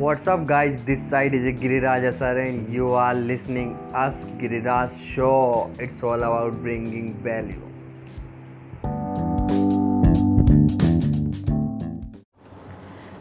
What's up, guys? This side is Giriraj Asar, and you are listening us Giriraj Show. It's all about bringing value.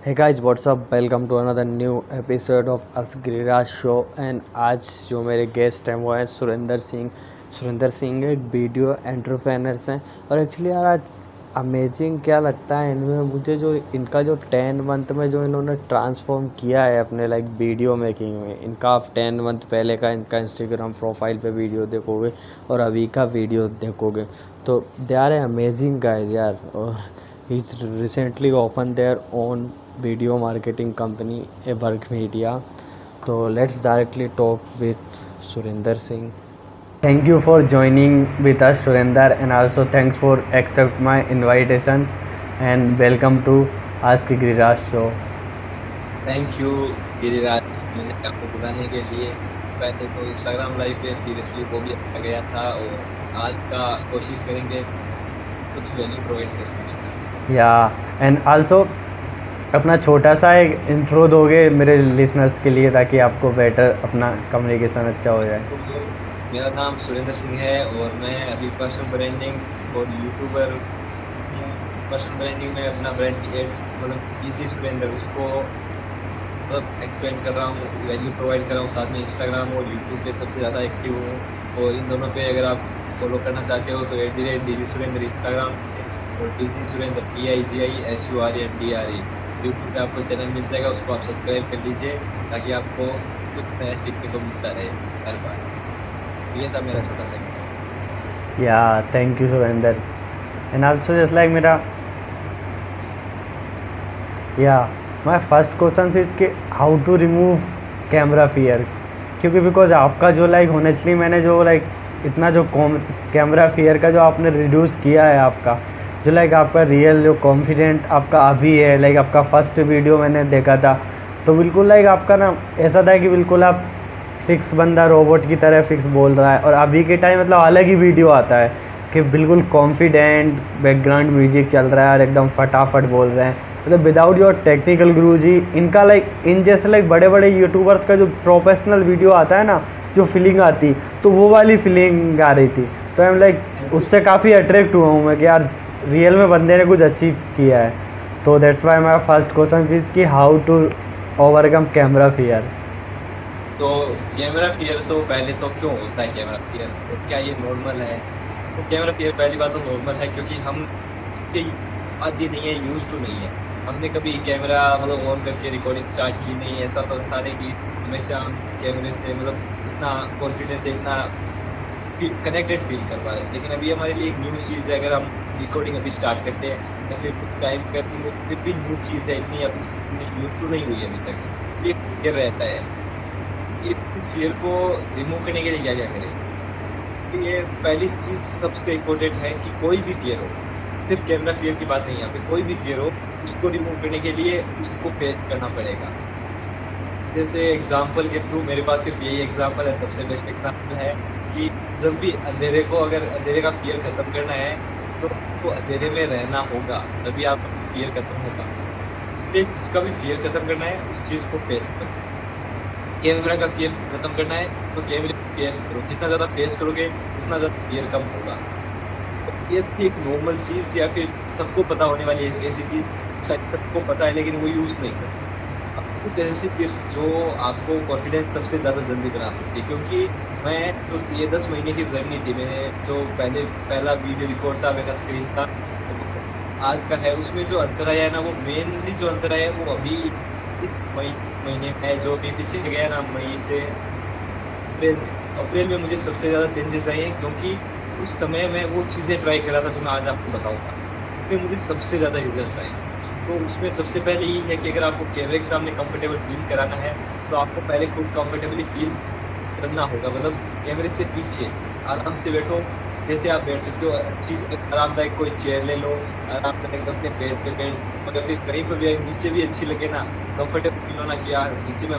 Hey guys, what's up? Welcome to another new episode of Us Giriraj Show. And आज जो मेरे guest हैं वो हैं सुरेंद्र सिंह सुरेंद्र सिंह एक video entrepreneurs हैं और actually यार आज अमेजिंग क्या लगता है इनमें? मुझे जो इनका जो टेन मंथ में जो इन्होंने ट्रांसफॉर्म किया है अपने लाइक वीडियो मेकिंग में, इनका आप टेन मंथ पहले का इनका इंस्टाग्राम प्रोफ़ाइल पे वीडियो देखोगे और अभी का वीडियो देखोगे। तो they are a amazing guys यार, और he recently open their own video marketing company A work media तो let's directly talk with Surendra Singh Thank you for joining with us, Surinder, and also thanks for accept my invitation and welcome to Ask Giriraj Show. Thank you Giriraj मैंने आपको बुलाने के लिए पहले तो Instagram live पे seriously वो भी आ गया था और आज का कोशिश करेंगे कुछ वैल्यू प्रोवाइड कर सकें Yeah, and also अपना छोटा सा एक इंट्रो दोगे मेरे लिसनर्स के लिए ताकि आपको बेटर अपना कम्युनिकेशन अच्छा हो जाए। तो मेरा नाम सुरेंद्र सिंह है और मैं अभी पर्सनल ब्रांडिंग और यूट्यूबर पर्सनल ब्रांडिंग में अपना ब्रांड मतलब इजी सुरेंद्र उसको मतलब एक्सपेंड कर रहा हूँ वैल्यू प्रोवाइड कर रहा हूँ। साथ में इंस्टाग्राम और यूट्यूब पे सबसे ज़्यादा एक्टिव हूँ। और इन दोनों पे अगर आप फॉलो करना चाहते हो तो at the rate D G Surendra Instagram और D G Surendra P I G I S U R N D R E YouTube पे आपको चैनल मिल जाएगा, उसको आप सब्सक्राइब कर लीजिए, ताकि आपको कुछ नया सीखने को मिलता रहे। बार ये था मेरा छोटा सा Yeah, thank you, Surinder. And also, just like मेरा या my फ़र्स्ट क्वेश्चन इज़ कि how to remove camera fear क्योंकि बिकॉज़ आपका जो लाइक होनेस्टली मैंने जो लाइक इतना जो कॉम कैमरा फियर का जो आपने रिड्यूस किया है आपका जो लाइक आपका रियल जो कॉन्फिडेंट आपका अभी है लाइक आपका फ़र्स्ट वीडियो मैंने देखा था तो बिल्कुल लाइक आपका ना ऐसा था कि बिल्कुल आप फिक्स बंदा रोबोट की तरह फिक्स बोल रहा है और अभी के टाइम मतलब अलग ही वीडियो आता है कि बिल्कुल कॉन्फिडेंट बैकग्राउंड म्यूज़िक चल रहा है और एकदम फटाफट बोल रहे हैं। मतलब विदाउट योर टेक्निकल गुरु जी इनका लाइक इन जैसे लाइक बड़े बड़े यूट्यूबर्स का जो प्रोफेशनल वीडियो आता है ना, जो फीलिंग आती तो वो वाली फीलिंग आ रही थी। तो आई एम लाइक उससे काफ़ी अट्रैक्ट हुआ हूँ मैं कि यार रियल में बंदे ने कुछ अचीव किया है। तो that's why my first question is कि how to overcome camera fear तो कैमरा फियर तो पहले तो क्यों होता है कैमरा फियर तो क्या ये नॉर्मल है? तो कैमरा फियर पहली बात तो नॉर्मल है क्योंकि हम इसके आदि नहीं है यूज़ टू नहीं है। हमने कभी कैमरा मतलब ऑन करके रिकॉर्डिंग स्टार्ट की नहीं ऐसा तो था नहीं कि हमेशा हम कैमरे से मतलब इतना कॉन्फिडेंट इतना कनेक्टेड फील कर पा रहे हैं। लेकिन अभी हमारे लिए एक न्यू चीज़ है, अगर हम रिकॉर्डिंग अभी स्टार्ट करते हैं, या फिर कुछ टाइम करते हैं फिर भी न्यू चीज़ है, इतनी अपनी यूज़ टू नहीं हुई अभी तक। ये रहता है। इस फियर को रिमूव करने के लिए क्या क्या करें ये पहली चीज़ सबसे इम्पोर्टेंट है कि कोई भी फियर हो। सिर्फ़ कैमरा फियर की बात नहीं यहाँ पे कोई भी फियर हो, उसको रिमूव करने के लिए उसको फेस करना पड़ेगा। जैसे एग्ज़ाम्पल के थ्रू मेरे पास सिर्फ़ यही एग्ज़ाम्पल है, सबसे बेस्ट एग्ज़ाम्पल है कि जब भी अंधेरे को अगर अंधेरे का फियर खत्म करना है तो आपको अंधेरे में रहना होगा, तभी आपका फियर खत्म होगा। इसलिए जिसका भी फियर खत्म करना है, उस चीज़ को फेस कैमरा का फियर खत्म करना है तो कैमरे फेस करो। जितना ज़्यादा फेस करोगे, उतना ज़्यादा फियर कम होगा। तो ये थी एक नॉर्मल चीज़, या फिर सबको पता होने वाली ऐसी चीज़, शायद सबको पता है, लेकिन वो यूज़ नहीं करते। कुछ ऐसी टिप्स जो आपको कॉन्फिडेंस सबसे ज़्यादा जल्दी बना सकती है, क्योंकि मैं तो ये दस महीने की जर्नी थी, मैंने जो पहले, पहला वीडियो रिकॉर्ड था, मेरा स्क्रीन था, आज का है, उसमें जो अंतर आया है ना, वो मेनली जो अंतर आया है, वो अभी इस मई महीने में जो अभी पीछे गया ना, मई से अप्रैल अप्रैल में मुझे सबसे ज़्यादा चेंजेस आए हैं, क्योंकि उस समय मैं वो चीज़ें ट्राई कर था जो मैं आज आपको बताऊँगा। उसमें मुझे सबसे ज़्यादा रिज़ल्ट आए तो उसमें सबसे पहले ये है कि अगर आपको कैमरे के सामने कंफर्टेबल फील कराना है तो आपको पहले खुद कंफर्टेबली फील करना होगा। मतलब कैमरे से पीछे, आराम से बैठो जैसे आप बैठ सकते हो। अच्छी, आरामदायक कोई चेयर ले लो, आरामदायक अपने पेड़ पे बैठ अगर फिर कहीं पर भी नीचे भी अच्छी लगे ना कंफर्टेबल फील होना कि यार, नीचे में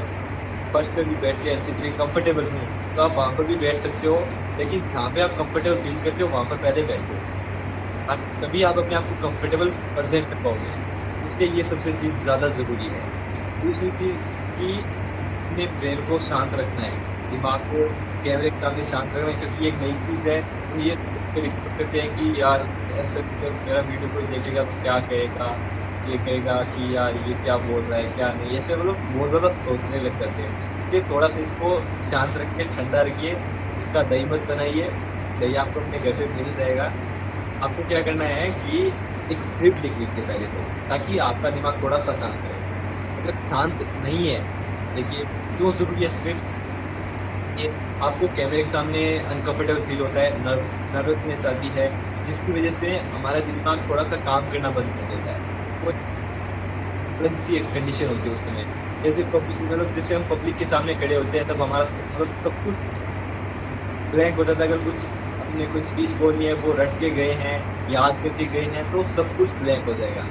फ़र्स्ट पे भी बैठ के अच्छी तरीके कंफर्टेबल हूँ तो आप वहाँ पर भी बैठ सकते हो। लेकिन जहाँ पे आप कंफर्टेबल फील करते हो, वहाँ पर पहले बैठो तभी आप अपने आप को कंफर्टेबल प्रेजेंट कर पाओगे। इसलिए ये सबसे चीज़ ज़्यादा ज़रूरी है। दूसरी चीज़ कि अपने ब्रेन को शांत रखना है। दिमाग को कैमरे काफ़ी शांत रखना क्योंकि एक नई चीज़ है। तो ये रिपोर्ट करते हैं कि यार, ऐसे तो मेरा वीडियो कोई देखेगा तो क्या कहेगा, ये कहेगा कि यार, ये क्या बोल रहा है, क्या नहीं, ऐसे मतलब बहुत ज़्यादा सोचने लग जाते हैं। इसलिए थोड़ा सा इसको शांत रखिए, ठंडा रखिए, इसका दही मत बनाइए, दही आपको अपने घर पे मिल जाएगा। आपको क्या करना है कि एक स्क्रिप्ट लिख लीजिए पहले तो ताकि आपका दिमाग थोड़ा सा शांत रहे। अगर शांत नहीं है, देखिए क्यों ज़रूरी है स्क्रिप्ट ये आपको कैमरे के सामने अनकम्फर्टेबल फील होता है नर्वस नर्वसनेस आती है, जिसकी वजह से हमारा दिमाग थोड़ा सा काम करना बंद कर देता है। वो सी एक कंडीशन होती है उस समय। जैसे पब्लिक मतलब जैसे हम पब्लिक के सामने खड़े होते हैं, तब हमारा मतलब सब कुछ ब्लैंक हो जाता है। अगर कुछ अपने कोई स्पीच बोलनी है, वो रट के गए हैं, याद करके गए हैं तो सब कुछ ब्लैंक हो जाएगा।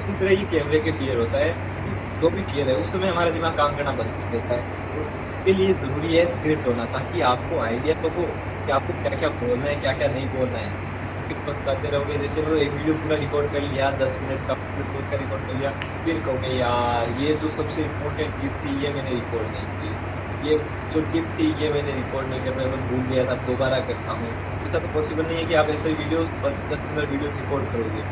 उसी तरह ही कैमरे के फियर होता है, जो भी फियर है, उस समय हमारा दिमाग काम करना बंद कर देता है। तो इसके लिए ज़रूरी है स्क्रिप्ट होना, ताकि आपको आइडिया तो हो कि आपको क्या क्या बोलना है क्या क्या नहीं बोलना है। फिर पछताते रहोगे, जैसे मतलब एक वीडियो पूरा रिकॉर्ड कर लिया, दस मिनट का पूरा का रिकॉर्ड कर लिया, फिर कहोगे, यार, ये जो सबसे इम्पोर्टेंट चीज़ थी, ये मैंने रिकॉर्ड नहीं की। ये जो टिप थी, ये मैंने रिकॉर्ड नहीं कर मैं भूल गया था, दोबारा करता हूँ। इतना तो पॉसिबल नहीं है कि आप ऐसे वीडियो दस पंद्रह वीडियो रिकॉर्ड करोगे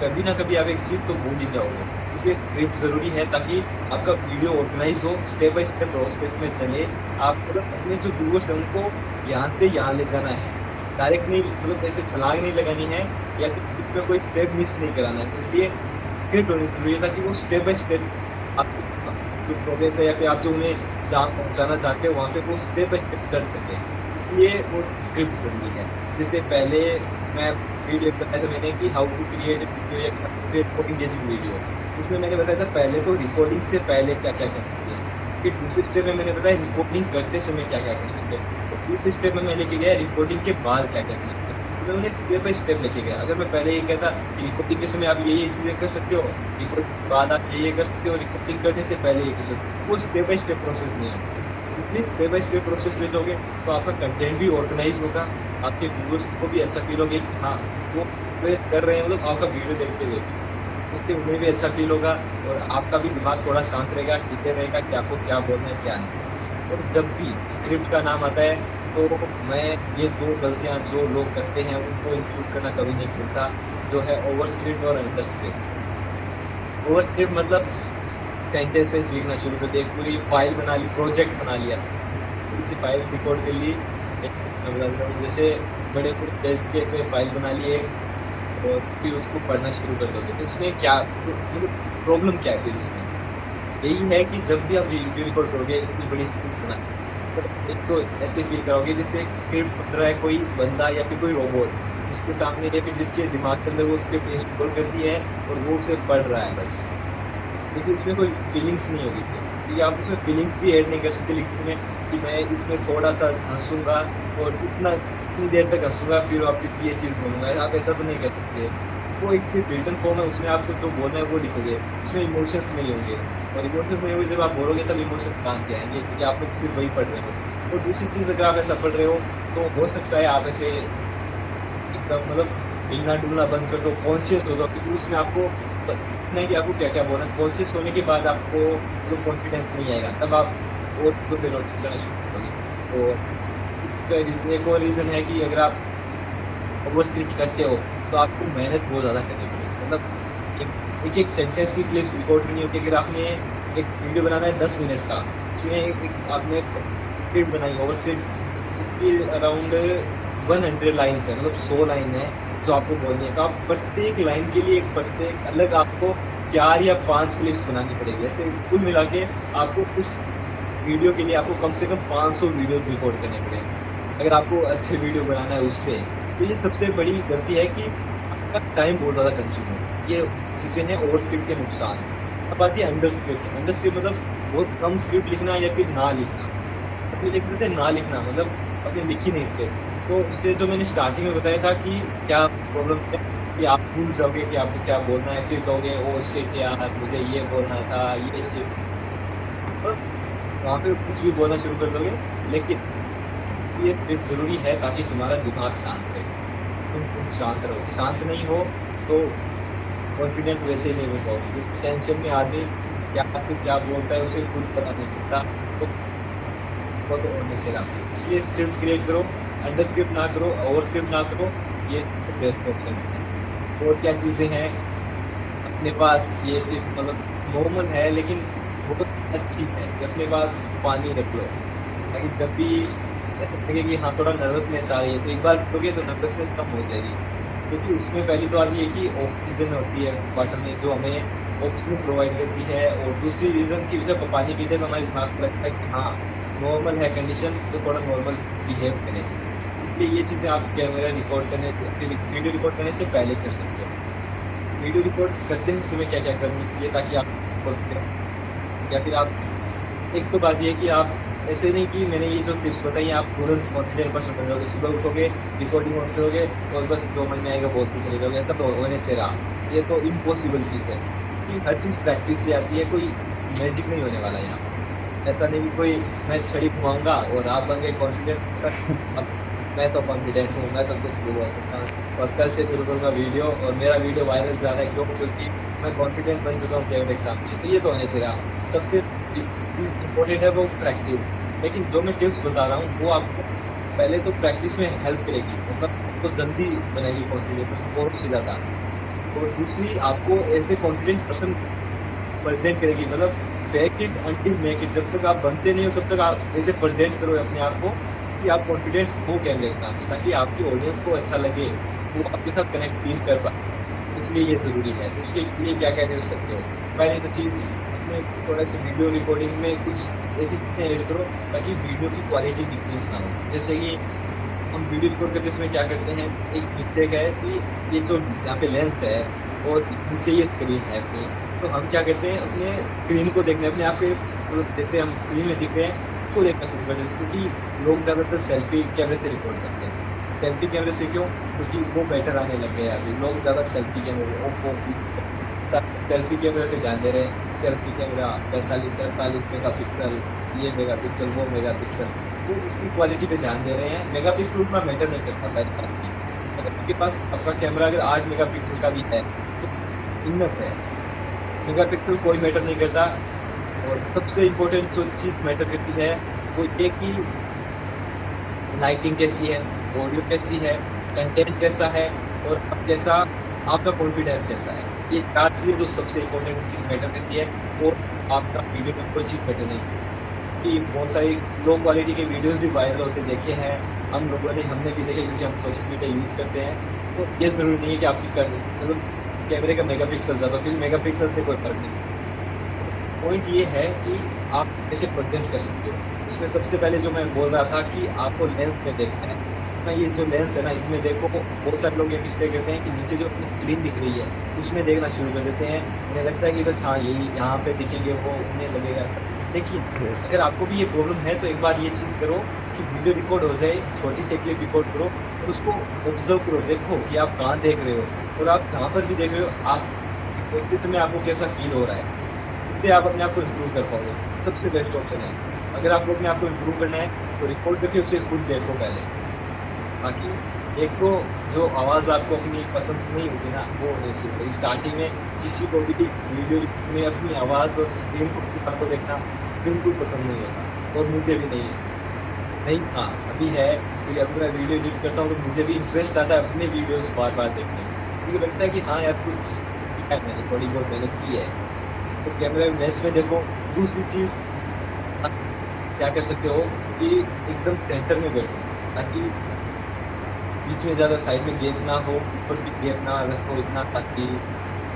कभी ना कभी आप एक चीज़ तो भूल ही जाओगे। इसलिए स्क्रिप्ट ज़रूरी है ताकि आपका वीडियो ऑर्गेनाइज हो स्टेप बाय स्टेप प्रोसेस में चले। आप मतलब अपने जो व्यूवर्स हैं, उनको यहाँ से यहाँ ले जाना है। डायरेक्ट नहीं मतलब ऐसे छलांग नहीं लगानी है या फिर में कोई स्टेप मिस नहीं कराना है। इसलिए स्क्रिप्ट होनी ज़रूरी है ताकि वो स्टेप बाय स्टेप आप जो प्रोग्रेस है या फिर आप जो उन्हें जहाँ पहुँचाना चाहते हो, वहाँ पे वो स्टेप बाय स्टेप चल सके। इसलिए वो स्क्रिप्ट ज़रूरी है। जैसे पहले मैं वीडियो बताया था मैंने कि हाउ टू क्रिएट वीडियो या क्रिएट इंगेजिंग वीडियो उसमें मैंने बताया था पहले तो रिकॉर्डिंग से पहले क्या क्या कर सकते हैं। फिर दूसरे स्टेप में मैंने बताया रिकॉर्डिंग करते समय क्या क्या कर सकते हैं। तो तीसरे स्टेप में मैं लेके गया रिकॉर्डिंग के बाद क्या क्या कर सकते हैं। तो मैंने स्टेप बाई स्टेप लेके गया। अगर मैं पहले ये कहता कि रिकॉर्डिंग के समय आप ये ये चीज़ें कर सकते हो रिकॉर्डिंग के बाद आप ये ये कर सकते हो रिकॉर्डिंग करने से पहले ये कर सकते हो, वो स्टेप बाई स्टेप प्रोसेस नहीं है इसलिए स्टेप बाई स्टेप प्रोसेस ले जाओगे तो आपका कंटेंट भी ऑर्गेनाइज होगा, आपके व्यूवर्स को भी अच्छा फील होगा कि हाँ वो कर रहे हैं मतलब आपका वीडियो देखते हुए। उससे उन्हें भी अच्छा फील होगा और आपका भी दिमाग थोड़ा शांत रहेगा क्लियर रहेगा कि आपको क्या बोलना है, क्या नहीं और जब भी स्क्रिप्ट का नाम आता है तो मैं ये दो गलतियाँ जो लोग करते हैं, उनको इंक्लूड करना कभी नहीं भूलता, जो है ओवर स्क्रिप्ट और अंडर स्क्रिप्ट ओवर स्क्रिप्ट मतलब सेंटेंसेस लिखना शुरू कर दिया पूरी फ़ाइल बना ली प्रोजेक्ट बना लिया। इसी फ़ाइल रिकॉर्ड कर ली जैसे बड़े बड़े के से फ़ाइल बना ली, एक फिर उसको पढ़ना शुरू कर दोगे। तो इसमें क्या मतलब प्रॉब्लम क्या है फिर इसमें? यही है कि जब भी आप वीडियो रिकॉर्ड करोगे, इतनी बड़ी स्क्रिप्ट बना तो एक तो ऐसे फील करोगे जैसे एक स्क्रिप्ट पढ़ रहा है कोई बंदा या फिर कोई रोबोट जिसके सामने या फिर जिसके दिमाग के अंदर वो स्क्रिप्ट इंस्टॉल कर दी है और वो उसे पढ़ रहा है बस। क्योंकि उसमें कोई फीलिंग्स नहीं होगी क्योंकि आप उसमें फीलिंग्स भी ऐड नहीं कर सकते लिखने में कि मैं इसमें थोड़ा सा हंसूँगा और इतना इतनी देर तक हंसूँगा, फिर वापस ये चीज़ बोलूँगा। आप ऐसा तो नहीं कर सकते। वो एक सिर्फ़ रिटर्न फॉर्म है, उसमें आपको जो बोलना है वो लिखोगे। उसमें इमोशंस नहीं होंगे। और इमोशंस नहीं होंगे जब आप बोलोगे, तब इमोशंस कहाँ से आएँगे, क्योंकि आप लोग सिर्फ़ वही पढ़ रहे हो। और दूसरी चीज़, अगर आप ऐसा पढ़ रहे हो तो हो सकता है आप ऐसे एकदम मतलब हिलना डुलना बंद कर दो कॉन्शियस हो जाओ, क्योंकि उसमें आपको नहीं कि आपको क्या क्या बोलना कॉन्शियस होने के बाद आपको जो कॉन्फिडेंस नहीं आएगा, तब आप और जो नोटिस करना शुरू करोगे। तो इसका रीज़न एक और रीज़न है कि अगर आप वो स्क्रिप्ट करते हो तो आपको मेहनत बहुत ज़्यादा करनी पड़ेगी। मतलब एक एक, एक सेंटेंस की क्लिप्स रिकॉर्ड करनी होगी अगर आपने एक वीडियो बनाना है दस मिनट का उसमें एक आपने स्क्रिप्ट बनाई ओवर स्क्रिप्ट जिसकी अराउंड वन हंड्रेड लाइन्स है मतलब सौ लाइन है जो आपको बोलनी है। तो आप प्रत्येक लाइन के लिए एक प्रत्येक अलग आपको चार या पाँच क्लिप्स बनानी पड़ेगी। ऐसे कुल मिला के आपको उस वीडियो के लिए आपको कम से कम 500 वीडियोस रिकॉर्ड करने पड़ेंगे अगर आपको अच्छे वीडियो बनाना है उससे तो ये सबसे बड़ी गलती है कि आपका टाइम बहुत ज़्यादा कंज्यूम हो। ये चीज़ें हैं ओवर स्क्रिप्ट के नुकसान। अब आती है अंडर स्क्रिप्ट अंडर स्क्रिप्ट मतलब बहुत कम स्क्रिप्ट लिखना या फिर ना लिखना। अपने लिख देते ना लिखना मतलब अपने लिखी नहीं स्क्रिप्ट तो उससे जो मैंने स्टार्टिंग में बताया था कि क्या प्रॉब्लम है, कि आप भूल जाओगे कि आपको क्या बोलना है, फिर कहोगे, ओ शिट यार, मुझे ये बोलना था, ये शिट तो वहाँ पे कुछ भी बोलना शुरू कर दोगे, लेकिन इसलिए स्क्रिप्ट ज़रूरी है ताकि तुम्हारा दिमाग शांत रहे। तुम खुद शांत रहो। शांत नहीं हो तो कॉन्फिडेंट वैसे नहीं हो पाओगे। क्योंकि टेंशन में आदमी क्या से क्या बोलता है उसे खुद पता नहीं चलता तो वो तो होने से इसलिए स्क्रिप्ट क्रिएट करो अंडर स्क्रिप्ट ना करो ओवर स्क्रिप्ट ना करो, ये बेस्ट ऑप्शन है। और क्या चीज़ें हैं? अपने पास ये मतलब नॉर्मल है, लेकिन बहुत अच्छी है। कि अपने पास पानी रख लो। ताकि जब भी ऐसा लगे कि हाँ थोड़ा नर्वसनेस आ रही है तो एक बार लोगे तो नर्वसनेस कम हो जाएगी। क्योंकि उसमें पहली तो आती है कि ऑक्सीजन होती है वाटर में, जो हमें ऑक्सीजन प्रोवाइड करती है। और दूसरी रीज़न की जब पानी पीते तो हमारे दिमाग को लगता है कि हाँ नॉर्मल है कंडीशन तो थोड़ा नॉर्मल बिहेव करें। इसलिए ये चीज़ें आप कैमरा रिकॉर्ड करने वीडियो रिकॉर्ड करने से पहले कर सकते हो। वीडियो रिकॉर्ड करते समय क्या क्या करनी चाहिए ताकि आप या फिर आप, एक तो बात ये कि आप ऐसे नहीं कि मैंने ये जो टिप्स बताई, आप तुरंत कॉन्फिडेंट पर्सन बन जाओगे सुबह उठोगे रिकॉर्डिंग ऑन करोगे और बस दो महीने आएगा, बोलते चले जाओगे। ऐसा तो होने से रहा। ये तो इम्पॉसिबल चीज़ है कि हर चीज़ प्रैक्टिस से आती है, कोई मैजिक नहीं होने वाला यहाँ। ऐसा नहीं कि कोई, मैं छड़ी घुमाऊँगा और आप बन गए कॉन्फिडेंट सर मैं तो कॉन्फिडेंट हूँ, मैं तो कुछ भी बोल सकता हूँ। और कल से शुरू करूँगा वीडियो और मेरा वीडियो वायरल जा रहा है क्यों? क्योंकि मैं कॉन्फिडेंट बन चुका हूँ केवल एग्ज़ाम में तो ये तो होने से सबसे इम्पोर्टेंट है वो प्रैक्टिस लेकिन जो मैं टिप्स बता रहा हूँ, वो आपको पहले तो प्रैक्टिस में हेल्प करेगी। मतलब आपको जल्दी बनेगी कॉन्फिडेंट और कुछ ज़्यादा और दूसरी, आपको ऐसे कॉन्फिडेंट पर्सन प्रेजेंट करेगी। मतलब fake it until make it जब तक आप बनते नहीं हो, तब तक आप ऐसे प्रेजेंट करो अपने आप को कि आप कॉन्फिडेंट हो कैमरे के सामने ताकि आपकी ऑडियंस को अच्छा लगे, वो आपके साथ कनेक्ट फील कर पाए। इसलिए ये ज़रूरी है। तो उसके लिए क्या क्या कर सकते हो? पहले तो चीज़ अपने थोड़ा सी वीडियो रिकॉर्डिंग में कुछ ऐसी चीज़ें एड करो ताकि वीडियो की क्वालिटी डिक्रीज ना हो। जैसे कि हम वीडियो रिकॉर्ड करते समय क्या करते हैं, एक मिस्टेक है कि ये जो यहाँ पे लेंस है और नीचे ये स्क्रीन है अपनी तो हम क्या करते हैं, अपने स्क्रीन को देखने, अपने आप के जैसे हम स्क्रीन में दिख रहे हैं, उसको देखना शुरू कर देते हैं, क्योंकि लोग ज़्यादातर सेल्फी कैमरे से रिकॉर्ड करते हैं। सेल्फी कैमरे से क्यों? क्योंकि वो बेटर आने लग गए अभी लोग ज़्यादा सेल्फी कैमरे ओप्पो सेल्फी कैमरे पे ध्यान दे रहे हैं। सेल्फी कैमरा, पैंतालीस अड़तालीस मेगा पिक्सल ये मेगा पिक्सल वो मेगा पिक्सल तो उसकी क्वालिटी पे ध्यान दे रहे हैं। मेगा पिक्सल उतना मैटर नहीं करता पहली अगर आपके पास आपका कैमरा अगर आठ मेगा पिक्सल का भी है तो इनफ है। मेगा पिक्सल कोई मैटर नहीं करता। और सबसे इम्पोर्टेंट जो चीज़ मैटर करती है, वो ये कि लाइटिंग कैसी है। ऑडियो कैसी है कंटेंट कैसा है, और अब कैसा आपका कॉन्फिडेंस कैसा है। ये चार चीज़ें जो सबसे इम्पोर्टेंट चीज़ मैटर करती है, और आपका वीडियो में कोई चीज़ मैटर नहीं कि बहुत सारी लो क्वालिटी के वीडियोस भी वायरल होते देखे हैं। हम लोगों ने, हमने भी देखे, क्योंकि हम सोशल मीडिया यूज़ करते हैं। तो ये ज़रूरी नहीं है कि आपकी कर मतलब कैमरे का मेगा पिक्सल ज़्यादा क्योंकि मेगा पिक्सल से कोई फ़र्क नहीं। पॉइंट ये है कि आप कैसे प्रेजेंट कर सकते हो। उसमें सबसे पहले जो मैं बोल रहा था कि आपको लेंस में देखना है। ना ये जो लेंस है ना इसमें देखो बहुत सारे लोग ये मिस्टेक करते हैं कि नीचे जो अपनी स्क्रीन दिख रही है उसमें देखना शुरू कर देते हैं। उन्हें लगता है कि बस हाँ यही यहाँ पे दिखेंगे वो उन्हें लगेगा। ऐसा देखिए अगर आपको भी ये प्रॉब्लम है तो एक बार ये चीज़ करो कि वीडियो रिकॉर्ड हो जाए छोटी सी क्लिप रिकॉर्ड करो और उसको ऑब्ज़र्व करो। देखो कि आप कहाँ देख रहे हो और आप कहाँ पर भी देख रहे हो आप देखते समय आपको कैसा फील हो रहा है। इससे आप अपने आप को इम्प्रूव कर पाओगे। सबसे बेस्ट ऑप्शन है। अगर आपको अपने आप को इम्प्रूव करना है तो रिकॉर्ड करके उसे खुद देखो पहले। बाकी एक तो जो आवाज़ आपको अपनी पसंद नहीं होती ना, वो होनी चाहिए। स्टार्टिंग में किसी को भी वीडियो में अपनी आवाज़ और स्क्रीन को आपको देखना बिल्कुल पसंद नहीं होता और मुझे भी नहीं। है नहीं हाँ अभी है कि अगर मैं वीडियो एडिट करता हूँ तो मुझे भी इंटरेस्ट आता है अपने वीडियोस बार बार देखने में। मुझे लगता है कि हाँ यार, कुछ है मैंने, थोड़ी बहुत मेहनत की है। तो कैमरा लेंस में देखो, दूसरी चीज़ क्या कर सकते हो कि एकदम सेंटर में बैठो, ताकि बीच में ज़्यादा साइड में गेप ना हो ऊपर भी गेप ना रखो इतना ताकि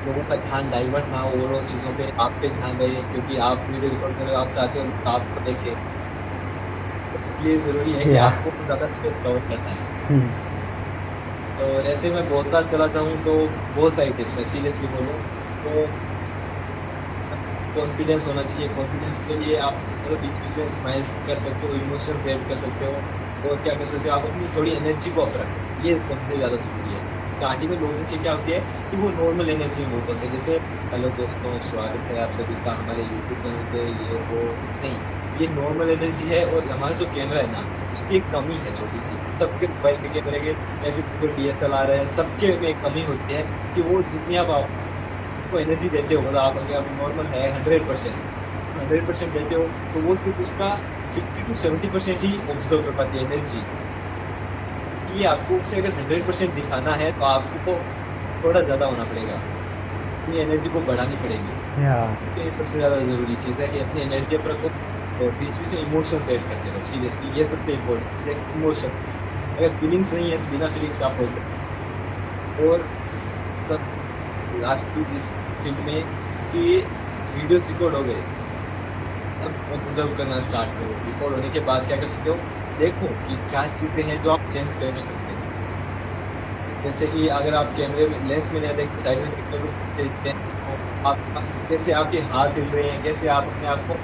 लोगों का ध्यान डाइवर्ट ना हो और चीज़ों पे। आप पे ध्यान रहे क्योंकि आप वीडियो रिकॉर्ड करो आप चाहते हो तो आपको देखे। तो इसलिए ज़रूरी है कि आपको ज़्यादा स्पेस कवर करना है। हम्म। तो ऐसे मैं बोलता चला जाऊँ तो बहुत सारी टिप्स है सीरियसली बोलूँ तो कॉन्फिडेंस होना चाहिए। कॉन्फिडेंस के लिए आप मतलब बीच बीच में स्माइल कर सकते हो इमोशन सेव कर सकते हो। और क्या कर सकते हो? आप अपनी थोड़ी एनर्जी को अप रखें। ये सबसे ज़्यादा ज़रूरी है। स्टार्टिंग में लोगों की क्या होती है कि वो नॉर्मल एनर्जी में होते हैं। जैसे, हेलो दोस्तों, स्वागत है आप सभी का हमारे यूट्यूब चैनल पे। ये, वो, नहीं, ये नॉर्मल एनर्जी है और हमारा जो कैमरा है ना, उसकी एक कमी है छोटी सी सबके मोबाइल के कैमरे के या फिर डी एस एल आर है, सबके में एक कमी होती है कि वो जितनी आप आपको एनर्जी देते हो मतलब आप अगर आप नॉर्मल है हंड्रेड परसेंट हंड्रेड परसेंट देते हो तो वो सिर्फ़ उसका फिफ्टी टू सेवेंटी परसेंट ही ऑब्ज़र्व कर पाती है एनर्जी इसलिए आपको उससे अगर हंड्रेड परसेंट दिखाना है तो आपको थोड़ा ज़्यादा होना पड़ेगा। अपनी एनर्जी को बढ़ानी पड़ेगी। या ये सबसे ज़्यादा ज़रूरी चीज़ है कि अपनी एनर्जी पर रखो और बीच बीच में इमोशंस ऐड करते रहो। सीरियसली ये सबसे इम्पोर्टेंट चीज़ है इमोशंस अगर फीलिंग्स नहीं है तो बिना फीलिंग्स आप हो। और सब लास्ट चीज़ इस फ़ील्ड में कि वीडियोस रिकॉर्ड हो गए। अब ऑब्ज़र्व करना स्टार्ट करो। रिकॉर्ड होने के बाद क्या कर सकते हो? देखो कि क्या चीज़ें हैं जो आप चेंज कर सकते हो। जैसे कि अगर आप कैमरे में लेंस में नहीं देख साइड में देखते हो, देखते हैं। आप कैसे आपके हाथ हिल रहे हैं, कैसे आप अपने आप को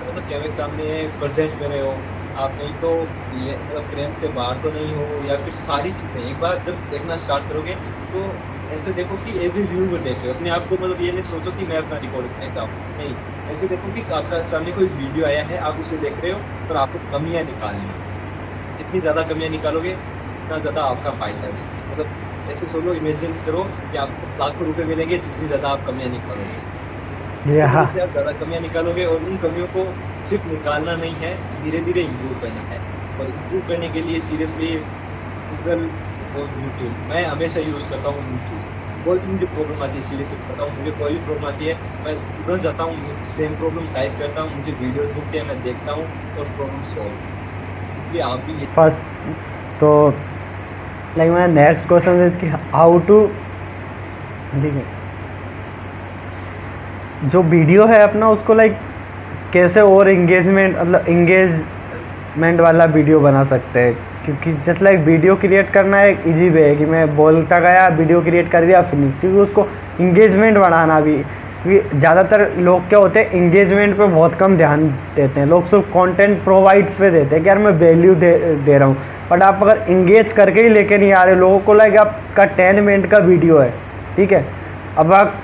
मतलब कैमरे के सामने प्रेजेंट कर रहे हो। आप नहीं तो मतलब फ्रेम से बाहर तो नहीं हो, या फिर सारी चीज़ें। एक बार जब देखना स्टार्ट करोगे तो ऐसे देखो कि एज ए व्यूवर देख रहे हो। अपने आप को मतलब ये नहीं सोचो कि मैं अपना रिकॉर्ड करता हूँ नहीं। ऐसे देखो कि आपका सामने कोई वीडियो आया है आप उसे देख रहे हो और आपको कमियाँ निकालनी है। जितनी ज़्यादा कमियाँ निकालोगे उतना ज़्यादा आपका फ़ायदा है उसमें। मतलब ऐसे सोचो इमेजिन करो कि आपको लाखों रुपये मिलेंगे जितनी ज़्यादा आप कमियाँ निकालोगे। से आप ज़्यादा कमियाँ निकालोगे और उन कमियों को सिर्फ़ निकालना नहीं है धीरे धीरे इम्प्रूव करना है। और इम्प्रूव करने के लिए सीरियसली गूगल और यूट्यूब मैं हमेशा यूज़ करता हूँ यूट्यूब कोई भी मुझे प्रॉब्लम आती है? सीरियसली बताऊँ मुझे कोई भी प्रॉब्लम आती है, मैं तुरंत जाता हूँ सेम प्रॉब्लम टाइप करता हूँ, मुझे वीडियो मिलती है, मैं देखता हूँ और प्रॉब्लम सॉल्व इसलिए आप भी फ़र्स्ट तो like my next question is कि हाउ टू ठीक है? जो वीडियो है अपना, उसको लाइक कैसे और इंगेजमेंट मतलब इंगेजमेंट वाला वीडियो बना सकते हैं? क्योंकि जस्ट लाइक वीडियो क्रिएट करना एक इजी वे है कि मैं बोलता गया वीडियो क्रिएट कर दिया फिनिश क्योंकि उसको इंगेजमेंट बढ़ाना भी, क्योंकि ज़्यादातर लोग क्या होते हैं इंगेजमेंट पे बहुत कम ध्यान देते हैं। लोग सिर्फ़ कंटेंट प्रोवाइड पे देते हैं कि यार मैं वैल्यू दे दे रहा हूँ। बट आप अगर इंगेज करके ही लेके नहीं आ रहे लोगों को लाइक आपका टेन मिनट का वीडियो है, ठीक है? अब आप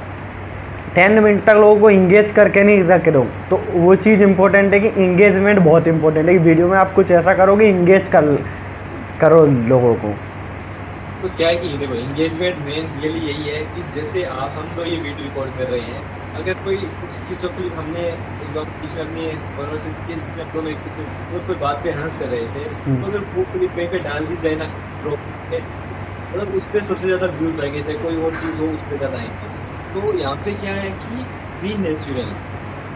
टेन मिनट तक लोगों को इंगेज करके नहीं रख रहे हो तो वो चीज़ इंपॉर्टेंट है कि इंगेजमेंट बहुत इंपॉर्टेंट है कि वीडियो में आप कुछ ऐसा करोगे इंगेज कर करो लोगों को। तो क्या है कि देखो इंगेजमेंट मेन रियली यही है कि जैसे आप हम तो ये वीडियो रिकॉर्ड कर रहे हैं अगर कोई किसी क्लिप हमने एक बार इसमें अपनी जिसमें हम वो कोई बात पे हंस रहे थे हम्म। तो अगर वो क्लिप कहीं पे डाल दी जाए ना मतलब उस पर सबसे ज़्यादा व्यूज़ आएँगे चाहे कोई और चीज़ हो उस पर ज़्यादा आएँगे। तो यहाँ पे क्या है कि बी नेचुरल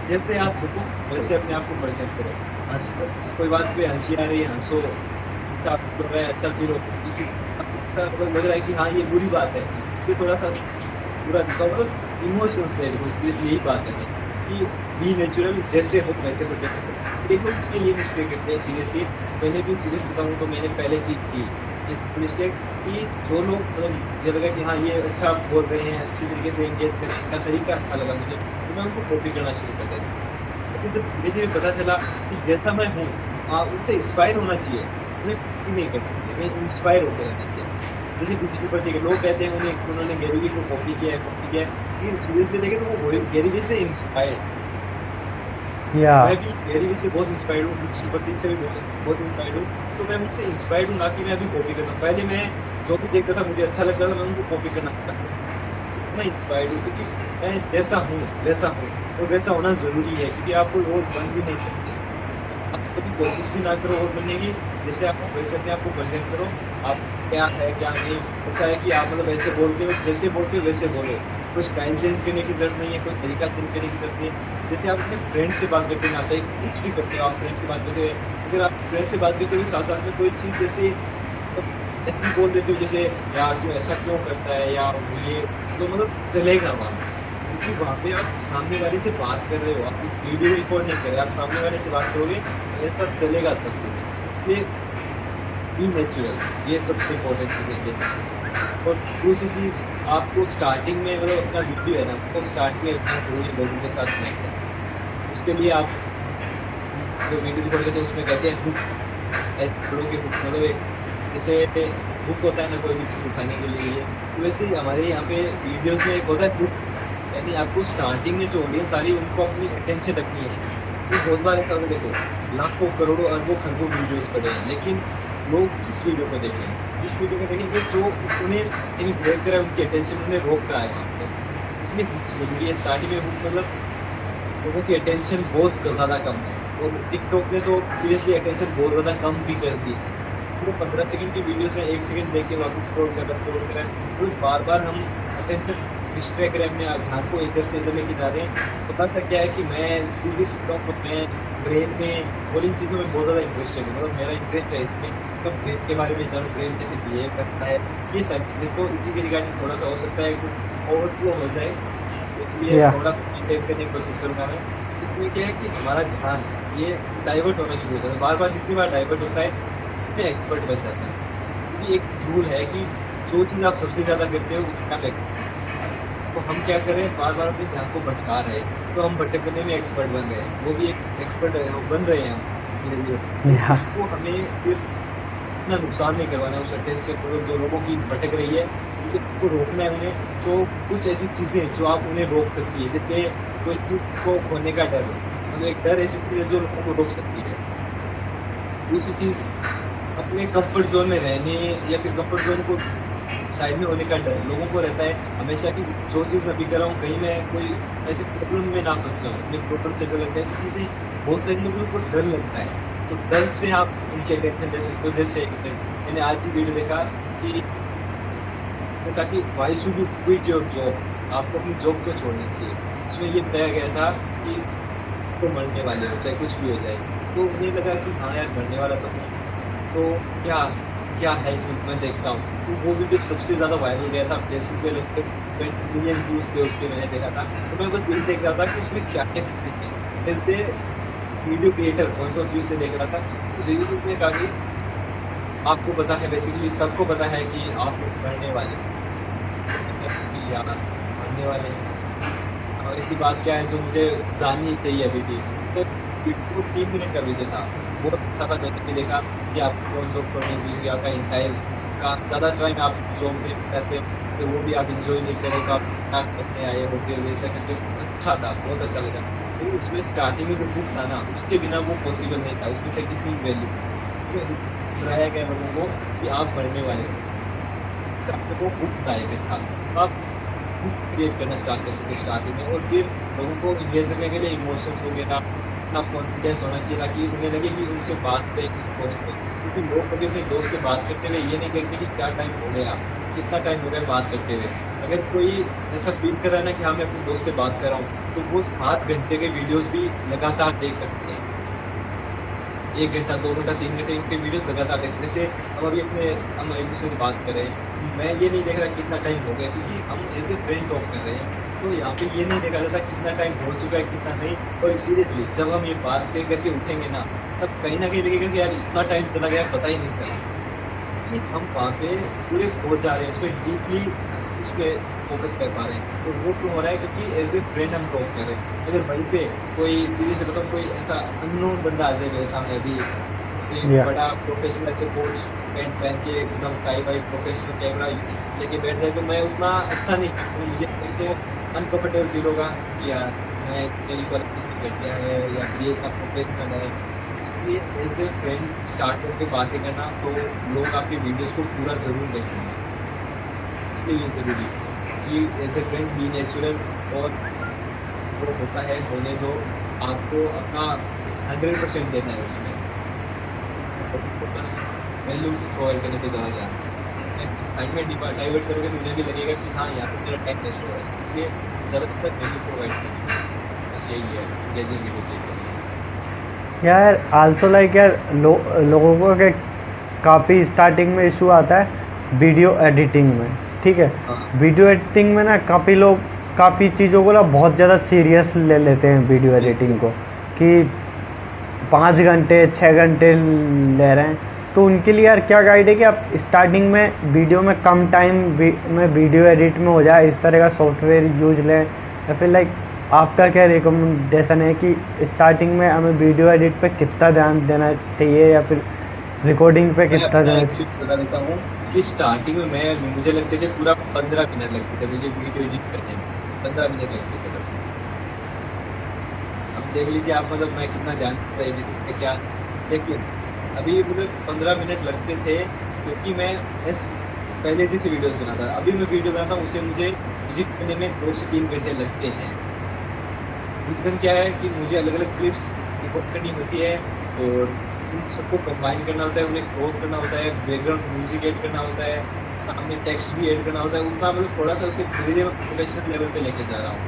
जैसे आप रुको वैसे अपने आप को प्रेजेंट करें। हंस कोई बात पे हँसी आ रही है हंसो। अच्छा फील हो है अच्छा फील हो का मतलब लग है कि हाँ ये बुरी बात है ये थोड़ा सा बुरा दिखाओ मतलब इमोशन से यही बात है कि बी नेचुरल जैसे हो वैसे करो देखो इसमें लिए मिस्टेक करते हैं सीरियसली मैंने भी सीरियस बताऊँ तो मैंने पहले की थी मिस्टेक कि जो लोग मतलब ये लगा कि हाँ ये अच्छा बोल रहे हैं अच्छी तरीके से एंगेज करें इनका तरीका अच्छा लगा मुझे तो मैं उनको कॉपी करना शुरू कर देता लेकिन जब धीरे धीरे पता चला कि जैसा मैं हूँ हाँ उनसे इंस्पायर होना चाहिए कॉपी नहीं करना चाहिए मैं इंस्पायर होकर रहना चाहिए। जैसे पिछली पढ़ती के लोग कहते हैं उन्हें उन्होंने गैरीवी को कॉपी किया है कॉपी किया है। लेकिन सीरियसली देखें तो वो गैरीवी से इंस्पायर्ड या मैं भी गैरीवी से बहुत इंस्पायर्ड हूँ पिछली से भी बहुत बहुत इंस्पायर्ड हूँ। तो मैं मुझसे इंस्पायर्ड हूँ ना कि मैं अभी कॉपी करता हूँ पहले मैं जो भी देखता था मुझे अच्छा लगता था मैं उनको कॉपी करना मैं इंस्पायर्ड हूँ क्योंकि मैं जैसा हूँ वैसा हूँ। और वैसा होना ज़रूरी है क्योंकि आप कोई और बन भी नहीं सकते। कभी कोशिश भी ना करो और बनने की जैसे वैसे अपने आप को प्रेजेंट करो। आप क्या है, क्या नहीं। ऐसा है कि आप मतलब ऐसे बोलते हो, जैसे बोलते हो वैसे बोलो। कोई स्टाइल चेंज करने की ज़रूरत नहीं है, कोई तरीका चेंज करने की ज़रूरत नहीं है। जैसे आप अपने फ्रेंड से बात करते ना चाहिए कुछ भी करते हो, आप फ्रेंड से बात करते हुए अगर आप फ्रेंड से बात करते हुए साथ साथ में कोई चीज़ जैसे मतलब ऐसे बोल देते हो, जैसे, यार क्यों ऐसा क्यों करता है? या ये तो मतलब चलेगा वहाँ। क्योंकि वहाँ पे आप सामने वाले से बात कर रहे हो आप वीडियो रिकॉर्ड नहीं कर रहे आप सामने वाले से बात करोगे ऐसा चलेगा सब कुछ। ये बी नेचुरल ये सबसे इम्पोर्टेंट चीज़ है और दूसरी चीज़, आपको स्टार्टिंग में मतलब अपना वीडियो है ना आपको स्टार्ट में रखना ज़रूरी लोगों के साथ कनेक्ट करना उसके लिए आप जो वीडियो रिकॉर्ड करते हैं, उसमें कहते हैं हुक करोगे हुक मतलब एक जैसे हुक होता है ना, कोई भी चीज़ उठाने के लिए। तो वैसे ही हमारे यहाँ पे वीडियोस में एक होता है हुक यानी आपको स्टार्टिंग में जो ऑडियंस आ रही है उनको अपनी अटेंशन रखनी है। तो बहुत बार ऐसा है, देखो, लाखों, करोड़ों, अरबों, खरबों वीडियोस पड़े हैं, लेकिन लोग किस वीडियो को देखें उस वीडियो को देखेंगे जो उन्हें यानी ब्रेक करा उनकी अटेंशन उन्हें रोक रहा है वहाँ इसलिए हुक ज़रूरी है स्टार्टिंग में हुक मतलब लोगों की अटेंशन बहुत ज़्यादा कम है। और टिकटॉक ने तो सीरियसली अटेंशन बहुत ज़्यादा कम भी कर दी वो पंद्रह सेकंड की वीडियो से एक सेकंड देख के वापस स्क्रॉल कर स्क्रॉल कर है। तो बार बार हम अटेंशन डिस्ट्रैक्ट अपने ध्यान को इधर से इधर लेके जा रहे हैं तो पता था क्या है कि मैं सीरियस हूँ मैं ब्रेन में और इन चीज़ों में बहुत ज़्यादा इंटरेस्टेड हूँ। मतलब मेरा इंटरेस्ट है इसमें तो ब्रेन के बारे में जानूँ ब्रेन कैसे बिहेव करता है ये सारी चीज़ें। तो इसी के रिगार्डिंग थोड़ा सा हो सकता है कुछ ओवरफ्लो हो जाए इसलिए थोड़ा सा मेंटेन करने की कोशिश करूँगा मैं। इसमें क्या है कि हमारा ध्यान ये डाइवर्ट होना शुरू हो जाता है। बार बार जितनी बार डाइवर्ट होता है उतने एक्सपर्ट बन जाता है। क्योंकि एक रूल है कि जो चीज़ आप सबसे ज़्यादा करते हो उतना लगता है। तो हम क्या करें? बार बार अपने ध्यान को भटका रहे हैं। तो हम भटकने में एक्सपर्ट बन रहे हैं। वो भी एक एक्सपर्ट बन रहे हैं हम धीरे धीरे उसको हमें फिर इतना नुकसान नहीं करवाना उस अटेंशन को जो लोगों की भटक रही है उनको रोकना है उन्हें। तो कुछ ऐसी चीज़ें जो आप उन्हें रोक सकती है जैसे कोई चीज़ को खोने का डर मतलब एक डर ऐसी चीज़ है जो लोगों को रोक सकती है। दूसरी चीज़ अपने कंफर्ट जोन में रहने या फिर कंफर्ट जोन को साइड में होने का डर। लोगों को रहता है हमेशा कि जो चीज़ मैं अभी कर रहा हूँ कहीं मैं कोई ऐसी प्रॉब्लम में ना फंस जाऊँ। अपने प्रॉब्लम से डर लगता है, ऐसी चीज़ें बहुत सारे लोगों को डर लगता है। तो डर से आप उनके अटेंशन ले सकते हो जैसे मैंने आज ही वीडियो देखा कि तो ताकि why should you quit your job आपको अपनी जॉब को छोड़नी चाहिए। उसमें ये बताया गया था कि तो मरने वाले हो, चाहे कुछ भी हो जाए। तो मुझे लगा कि हाँ यार, मरने वाला तो हूँ। तो क्या क्या है इसमें? मैं देखता हूँ। तो वो वीडियो सबसे ज़्यादा वायरल गया था फेसबुक पे, लगभग ट्वेंटी मिलियन व्यूज़ थे उसके, मैंने देखा था। तो मैं बस यही देख रहा था कि उसमें क्या क्या चीज़ें थी जैसे video creator point of view से देख रहा था उस यूट्यूब ने कहा कि आपको पता है बेसिकली सबको पता है कि आप मरने वाले हैं। कि वाले हैं। और इसकी बात क्या है जो मुझे जाननी चाहिए अभी भी। तो वीडियो तीन मिनट का वीडियो था बहुत अच्छा था मैंने देखा कि आप कौन जॉब करने की आपका इंटायर का ज़्यादा टाइम आप जॉब में रहते हैं तो वो भी आप इंजॉय नहीं करेगा आप क्या करने आए हो फिर वैसा करके अच्छा था, बहुत अच्छा लगा। लेकिन उसमें स्टार्टिंग में जो बुक था ना, उसके बिना वो पॉसिबल नहीं था। उसमें से कितनी वैल्यू डराया गया लोगों को कि आप मरने वाले हो। तो आपको बुक था एक इंसान तो आप बुक क्रिएट करना स्टार्ट कर सकते स्टार्टिंग में और फिर लोगों को इंगेज करने के लिए इमोशंस वगैरह अपना कॉन्फिडेंस होना चाहिए, ताकि उन्हें लगे कि उनसे बात करें किस पोस्ट पे। क्योंकि लोग कभी अपने दोस्त से बात करते हुए ये नहीं कहते कि क्या टाइम हो गया, कितना टाइम हो गया बात करते हुए। अगर कोई ऐसा फील कर रहा है ना कि हाँ मैं अपने दोस्त से बात कर रहा हूँ तो वो सात घंटे के वीडियोस भी लगातार देख सकते हैं। एक घंटा, दो घंटा, तीन घंटे इनके वीडियोस लगातार देख जैसे हम अभी अपने, हम एक दूसरे से बात कर रहे हैं। मैं ये नहीं देख रहा कितना टाइम हो गया, क्योंकि हम एज ए फ्रेंड टॉक कर रहे हैं। तो यहाँ पे ये नहीं देखा जाता कितना टाइम हो चुका है, कितना नहीं। और सीरियसली जब हम ये बात कर करके उठेंगे ना, तब कहीं ना कहीं लगेगा कि यार इतना टाइम चला गया, पता ही नहीं चला। कि हम वहाँ पे पूरे खो जा रहे हैं उस पर डीपली उस पर फोकस कर पा रहे हैं। तो वो क्यों हो रहा है? क्योंकि एज ए फ्रेंड हम टॉक कर रहे हैं। अगर वहीं पे कोई सीरियस मतलब कोई ऐसा अननोन बंदा आ जाए मेरे सामने अभी एक Yeah. बड़ा प्रोफेशनल ऐसे कोच पैंट पहन के एकदम टाई वाई प्रोफेशनल कैमरा लेके बैठ जाए तो मैं उतना अच्छा नहीं तो मुझे तो अनकम्फर्टेबल फील होगा कि यार मैं मेरी क्वालिटी बैठ गया है या ये इतना प्रोफेशनल है। इसलिए एज ए फ्रेंड स्टार्ट करके बातें करना तो लोग आपकी वीडियोज़ को पूरा ज़रूर देखेंगे। इसलिए ये ज़रूरी कि as a friend be natural और वो होता है होने दो। आपको अपना हंड्रेड परसेंट देना है उसमें। बस वैल्यू प्रोवाइड करने पे ज़्यादा ध्यान साइड में डाइवर्ट करोगे तो उन्हें भी लगेगा कि हाँ यहाँ पे मेरा टाइम वेस्ट हो रहा है। इसलिए ज़्यादातर वैल्यू प्रोवाइड करनी बस यही है। जैसे वीडियो देख यार आल्सो लाइक यार लो, लोगों के काफ़ी स्टार्टिंग में इशू आता है वीडियो एडिटिंग में। ठीक है? हाँ। वीडियो एडिटिंग में ना काफ़ी लोग काफ़ी चीज़ों को ना बहुत ज़्यादा सीरियस ले लेते हैं वीडियो एडिटिंग को कि पाँच घंटे छः घंटे ले रहे हैं। तो उनके लिए यार क्या गाइड है कि आप स्टार्टिंग में वीडियो में कम टाइम में वीडियो एडिट में हो जाए इस तरह का सॉफ्टवेयर यूज़ लें। या फिर लाइक आपका क्या रिकमेंडेशन है कि स्टार्टिंग में हमें वीडियो एडिट पे कितना ध्यान देना चाहिए या फिर रिकॉर्डिंग पे कितना देना देता हूँ। कि स्टार्टिंग में मैं, मुझे लगते थे पूरा पंद्रह मिनट लगते थे, मुझे वीडियो एडिट करने में। पंद्रह मिनट लगते थे बस। अब देख लीजिए आप मतलब मैं कितना ध्यान एडिटिंग पे क्या। लेकिन अभी मुझे पंद्रह मिनट लगते थे, क्योंकि मैं इस, पहले जैसे वीडियोस बनाता था। अभी मैं वीडियो बनाता हूँ, उसे मुझे एडिट करने में दो से तीन घंटे लगते हैं। रीज़न क्या है कि मुझे अलग अलग क्लिप्स रिकॉर्ड करनी होती है और उन सबको कंबाइन करना होता है, उन्हें क्रॉप करना होता है बैकग्राउंड म्यूज़िक ऐड करना होता है, सामने टेक्स्ट भी ऐड करना होता है उतना मतलब थोड़ा सा उसे धीरे धीरे प्रोफेशनल लेवल पे लेके जा रहा हूँ।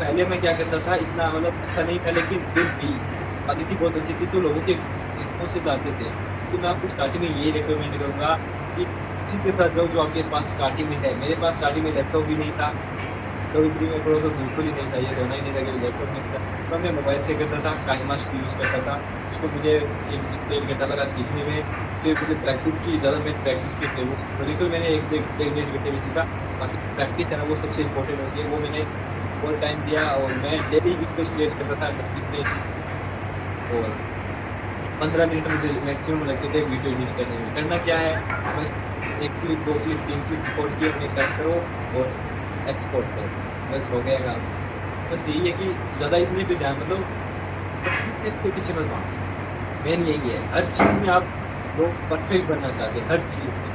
पहले मैं क्या करता था, इतना मतलब अच्छा नहीं था, लेकिन फिर भी क्वालिटी बहुत अच्छी थी तो लोगों के रिस्पॉन्सेज आते थे। तो मैं आपको स्टार्टिंग में ये रिकमेंड करूँगा कि उसी के साथ जाओ जो आपके पास स्टार्टिंग में है। मेरे पास स्टार्टिंग में लैपटॉप भी नहीं था तो फ्री में थोड़ा सा बिल्कुल ही नहीं था ये होना ही नहीं था लैपटॉप नहीं था। तो मैं मोबाइल से करता था काइमास्ट यूज़ करता था। उसको मुझे एक डेढ़ घंटा लगा सीखने में फिर मुझे प्रैक्टिस की, ज़्यादा मैं प्रैक्टिस की थे बिल्कुल मैंने एक डेढ़ डेढ़ घंटे में सीखा बाकी प्रैक्टिस है ना, वो सबसे इंपॉर्टेंट होती है। वो मैंने और टाइम दिया और मैं डेली वीडियोस क्रिएट करता था कितने और पंद्रह मिनट मुझे मैक्सिमम लगते थे वीडियो एडिट करने में। करना क्या है? बस एक क्लिप दो क्लिप तीन क्लिप रिकॉर्ड किए अपने कट करो और एक्सपोर्ट करो बस हो गया काम। बस यही है कि ज़्यादा इतने पे ध्यान मतलब इसके पीछे मत भागो। मेन यही है, हर चीज़ में आप लोग परफेक्ट बनना चाहते हैं, हर चीज़ में।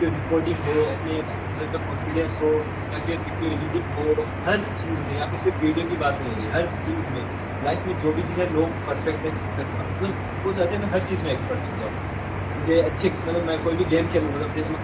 रिकॉर्डिंग हो, अपने अंदर का कॉन्फिडेंस हो, या फिर एडिटिंग हो, हर चीज़ में आप सिर्फ़ वीडियो की बात नहीं हो हर चीज़ में लाइफ में जो भी चीज़ है, लोग परफेक्ट परफेक्टनेस मतलब वो चाहते हैं मैं हर चीज़ में एक्सपर्ट बन जाऊँ। मुझे अच्छे मतलब मैं कोई भी गेम खेलूँ मतलब जैसे मैं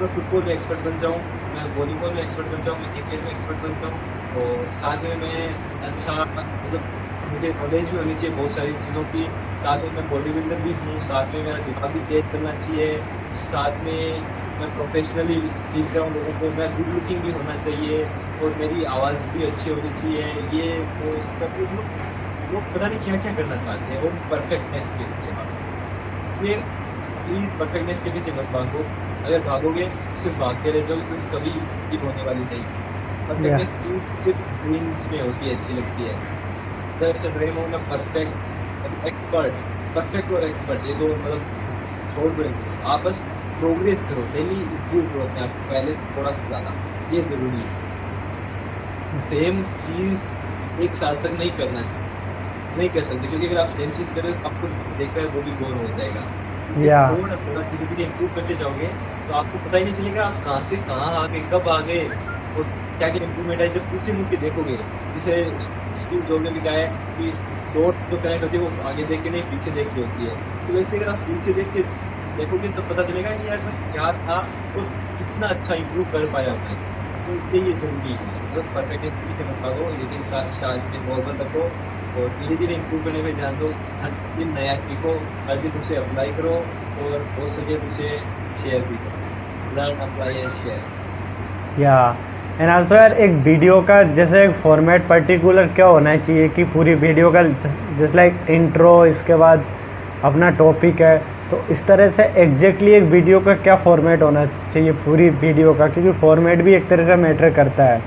मैं फुटबॉल में एक्सपर्ट बन जाऊँ, मैं वॉलीबॉल में एक्सपर्ट बन जाऊँ, मैं क्रिकेट में एक्सपर्ट बन जाऊँ, और साथ में मैं अच्छा मतलब मुझे नॉलेज भी होनी चाहिए बहुत सारी चीज़ों की। साथ में मैं बॉडी बिल्डर भी हूँ, साथ में मेरा दिमाग भी तेज करना चाहिए। साथ में मैं प्रोफेशनली दिख रहा हूँ लोगों को, मैं गुड लुकिंग भी होना चाहिए, और मेरी आवाज़ भी अच्छी होनी चाहिए। ये वो भी लोग लोग पता नहीं क्या क्या करना चाहते हैं वो परफेक्टनेस के पीछे भागो। ये प्लीज़ परफेक्टनेस के पीछे मत भागो। अगर भागोगे सिर्फ़ भागते रह जाओ तो कभी जीत होने वाली नहीं। परफेक्टनेस चीज़ सिर्फ़ ड्रीम्स में होती है अच्छी लगती है। ड्रीम हो परफेक्ट एक्सपर्ट परफेक्ट और एक्सपर्ट ये दो मतलब छोड़ दो आप बस प्रोग्रेस करो डेली इम्प्रूव करो अपने आप पहले से थोड़ा सा ज़्यादा। ये ज़रूरी है। सेम चीज़ एक साल तक नहीं करना है। नहीं कर सकते क्योंकि अगर आप सेम चीज़ करें आपको देख रहे हैं वो भी बोर हो जाएगा। थोड़ा थोड़ा धीरे धीरे इम्प्रूव करते जाओगे तो आपको पता ही नहीं चलेगा आप कहाँ से कहाँ आ गए कब आ गए और क्या क्या इम्प्रूवमेंट है, जब पीछे मुड़ के देखोगे, जैसे स्टीव जॉब ने कहा है कि डॉट्स जो कनेक्ट होती है, वो आगे देख के नहीं, पीछे देख के होती है। तो वैसे अगर आप पीछे देख के देखोगे तो पता चलेगा कि यार मैं क्या था और कितना अच्छा इम्प्रूव कर पाया मैं। तो इसलिए ये ज़रूरी है। मतलब परफेक्ट भागो, लेकिन स्टार्ट में नॉर्मल रखो। और धीरे धीरे इम्प्रूव करने में ध्यान दो। हर दिन नया सीखो, हर दिन उसे अप्लाई करो और हो सके तो उसे शेयर भी करो। लर्न अप्लाई एंड शेयर या एंड आल्सो यार, एक वीडियो का जैसे एक फॉर्मेट पर्टिकुलर क्या होना चाहिए कि पूरी वीडियो का जस्ट लाइक इंट्रो इसके बाद अपना टॉपिक है। तो इस तरह से एग्जैक्टली एक वीडियो का क्या फॉर्मेट होना चाहिए पूरी वीडियो का? क्योंकि फॉर्मेट भी एक तरह से मैटर करता है।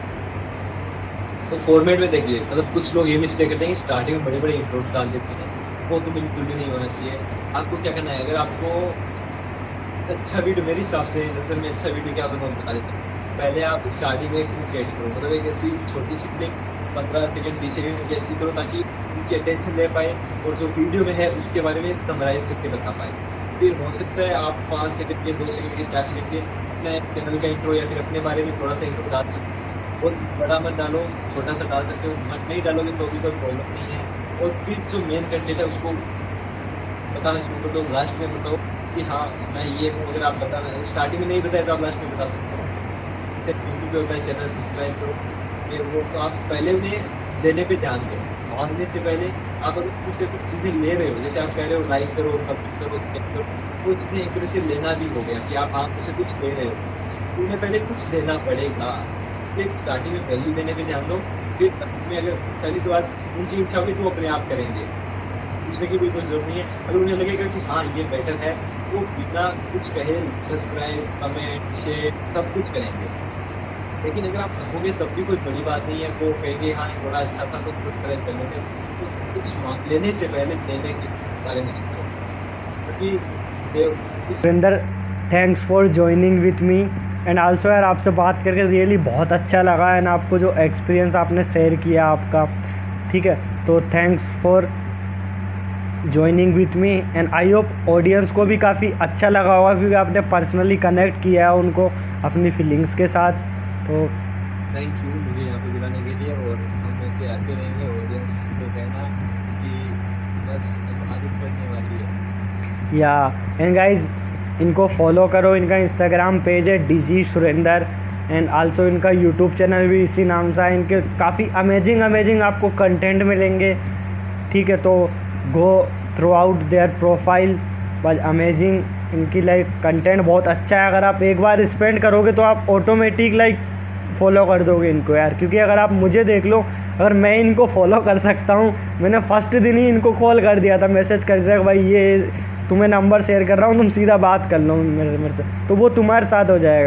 तो फॉर्मेट में देखिए मतलब कुछ लोग ये मिस्टेक करते हैं स्टार्टिंग में बड़े बड़े इंट्रोस डाल देते हैं। वो तो बिल्कुल भी नहीं होना चाहिए। आपको क्या करना है? अगर आपको अच्छा वीडियो मेरे हिसाब से नज़र में अच्छा वीडियो क्या होता है बता देता हूँ। पहले आप स्टार्टिंग में एक क्रिएट करो। मतलब एक ऐसी छोटी सी क्लिप पंद्रह सेकेंड बीस सेकेंड की ऐसी करो ताकि उनकी अटेंशन ले पाए और जो वीडियो में है उसके बारे में समराइज करके बता पाए। फिर हो सकता है आप पाँच सेकेंड के, दो सेकेंड के, चार सेकेंड के अपने चैनल का इंट्रो या फिर अपने बारे में थोड़ा सा इंट्रो बता सकते हो और बड़ा मत डालो, छोटा सा डाल सकते हो, मत नहीं डालोगे तो भी कोई प्रॉब्लम नहीं है। और फिर जो मेन कंटेंट है, उसको बताना शुरू कर दो लास्ट में बताओ कि हाँ मैं ये हूँ, अगर आप बताना स्टार्टिंग में नहीं बताए तो आप लास्ट में बता सकते हो। यूट्यूब पे होता है चैनल सब्सक्राइब करो। ये वो तो आप पहले उन्हें देने पर ध्यान दो। मांगने से पहले आप अगर कुछ से कुछ चीज़ें ले रहे हो, जैसे आप कह रहे हो लाइक करो कमेंट करो चेक करो, वो चीज़ें एक तरह से लेना भी हो गया कि आप आँखों से कुछ ले रहे हो। उन्हें पहले कुछ लेना पड़ेगा। फिर स्टार्टिंग में वैल्यू देने पे ध्यान दो फिर में अगर पहली तो बात उनकी इच्छा होगी तो वो अपने आप करेंगे। पूछने की भी कोई ज़रूरत नहीं है। अगर उन्हें लगेगा कि हाँ ये बेटर है, वो बिना कुछ कहे सब्सक्राइब कमेंट शेयर सब कुछ करेंगे। लेकिन अगर आप कहोगे, तब भी कोई बड़ी बात नहीं है। वो कहेंगे हाँ थोड़ा अच्छा था तो कुछ करेक्ट कर लेते तो कुछ लेने से पहले देने के बारे में सोचो। क्योंकि Surender thanks for joining with me and also यार आपसे बात करके रियली बहुत अच्छा लगा एंड आपको जो एक्सपीरियंस आपने शेयर किया आपका ठीक है? तो thanks for joining with me and I hope audience को भी काफ़ी अच्छा लगा होगा क्योंकि आपने पर्सनली कनेक्ट किया है उनको अपनी फीलिंग्स के साथ तो थैंक यू मुझे यहाँ पे बुलाने के लिए और हम ऐसे आते रहेंगे ऑडियंस को कहना कि बस आदत पड़ने वाली है। या एंड गाइज़ इनको फॉलो करो। इनका इंस्टाग्राम पेज है डीजी सुरेंदर एंड आल्सो इनका यूट्यूब चैनल भी इसी नाम से है। इनके काफ़ी अमेजिंग अमेजिंग आपको कंटेंट मिलेंगे। ठीक है तो go through out their profile बस अमेजिंग इनकी लाइक कंटेंट बहुत अच्छा है। अगर आप एक बार स्पेंड करोगे तो आप ऑटोमेटिक लाइक फॉलो कर दोगे इनको यार। क्योंकि अगर आप मुझे देख लो, अगर मैं इनको फॉलो कर सकता हूँ, मैंने फ़र्स्ट दिन ही इनको कॉल कर दिया था मैसेज कर दिया भाई ये तुम्हें नंबर शेयर कर रहा हूँ, तुम सीधा बात कर लो मेरे मेरे से तो वो तुम्हारे साथ हो जाएगा।